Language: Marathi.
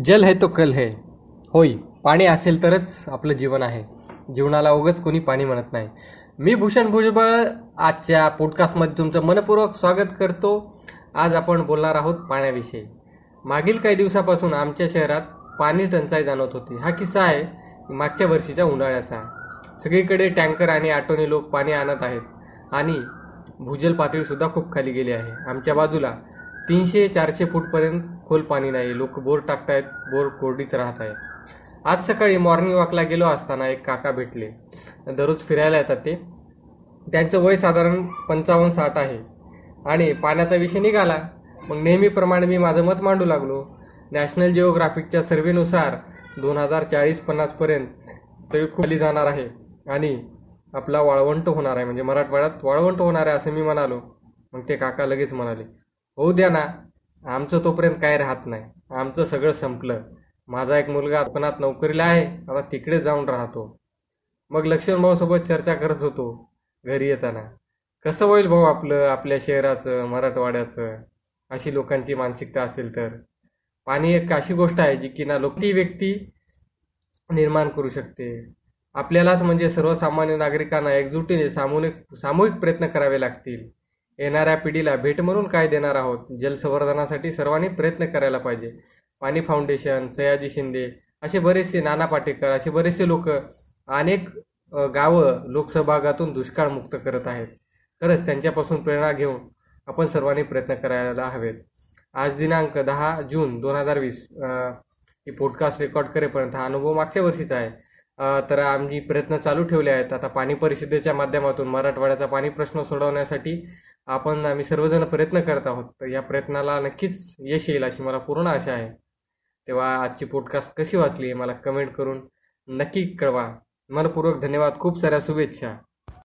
जल है तो कल है. होय पाणी असेल तरच आपलं जीवन आहे. जीवनाला उगच कोणी पाणी म्हणत नाही. मी भूषण भुजबळ आजच्या पॉडकास्टमध्ये तुमचं मनपूर्वक स्वागत करतो. आज आपण बोलणार आहोत पाण्याविषयी. मागील काही दिवसापासून आमच्या शहरात पाणी टंचाई जाणवत होती. हा किस्सा आहे मागच्या वर्षीच्या उन्हाळ्याचा. सगळीकडे टँकर आणि ऑटोने लोक पाणी आणत आहेत आणि भूजल पातळीसुद्धा खूप खाली गेली आहे. आमच्या बाजूला तीनशे चारशे फूटपर्यंत खोल पाणी नाही. लोक बोर टाकतायत बोर कोरडीच राहत आहे आज सकाळी मॉर्निंग वॉकला गेलो असताना एक काका भेटले. दररोज फिरायला येतात ते. त्यांचं वय साधारण पंचावन्न साठ आहे. आणि पाण्याचा विषय निघाला. मग नेहमीप्रमाणे मी माझं मत मांडू लागलो. नॅशनल जिओग्राफिकच्या सर्वेनुसार दोन हजार चाळीस पन्नासपर्यंत तरी खूप खाली जाणार आहे. आणि आपला वाळवंट होणार आहे. म्हणजे मराठवाड्यात वाळवंट होणार आहे असं मी म्हणालो. मग ते काका लगेच म्हणाले. होऊ द्या ना. आमचं तोपर्यंत काय राहत नाही. आमचं सगळं संपलं. माझा एक मुलगा कोकणात नोकरीला आहे. आता तिकडे जाऊन राहतो. मग लक्ष्मणभाऊसोबत चर्चा करत होतो. घरी येताना. कसं होईल भाऊ आपलं आपल्या शहराचं मराठवाड्याचं? अशी लोकांची मानसिकता असेल तर. पाणी एक अशी गोष्ट आहे जी की ना लोक ती व्यक्ती निर्माण करू शकते. आपल्यालाच म्हणजे सर्वसामान्य नागरिकांना एकजुटीने सामूहिक सामूहिक प्रयत्न करावे लागतील. येणाऱ्या पिढीला भेट म्हणून काय देणार आहोत? जलसंवर्धनासाठी सर्वांनी प्रयत्न करायला पाहिजे. पाणी फाउंडेशन सयाजी शिंदे असे बरेचसे नाना पाटेकर असे बरेचसे लोक अनेक गावं लोकसहभागातून दुष्काळमुक्त करत आहेत. खरंच त्यांच्यापासून प्रेरणा घेऊन आपण सर्वांनी प्रयत्न करायला हवेत. आज दिनांक दहा जून दोन हजार वीस ही पॉडकास्ट रेकॉर्ड करेपर्यंत हा अनुभव मागच्या वर्षीचा आहे. तर आम्ही प्रयत्न चालू ठेवले आहेत. आता पाणी परिषदेच्या माध्यमातून मराठवाड्याचा पाणी प्रश्न सोडवण्यासाठी आपण आम्ही सर्वजण प्रयत्न करत आहोत. तर या प्रयत्नाला नक्कीच यश येईल अशी मला पूर्ण आशा आहे. तेव्हा आजची पॉडकास्ट कशी वाचली मला कमेंट करून नक्की कळवा. मनपूर्वक धन्यवाद. खूप साऱ्या शुभेच्छा.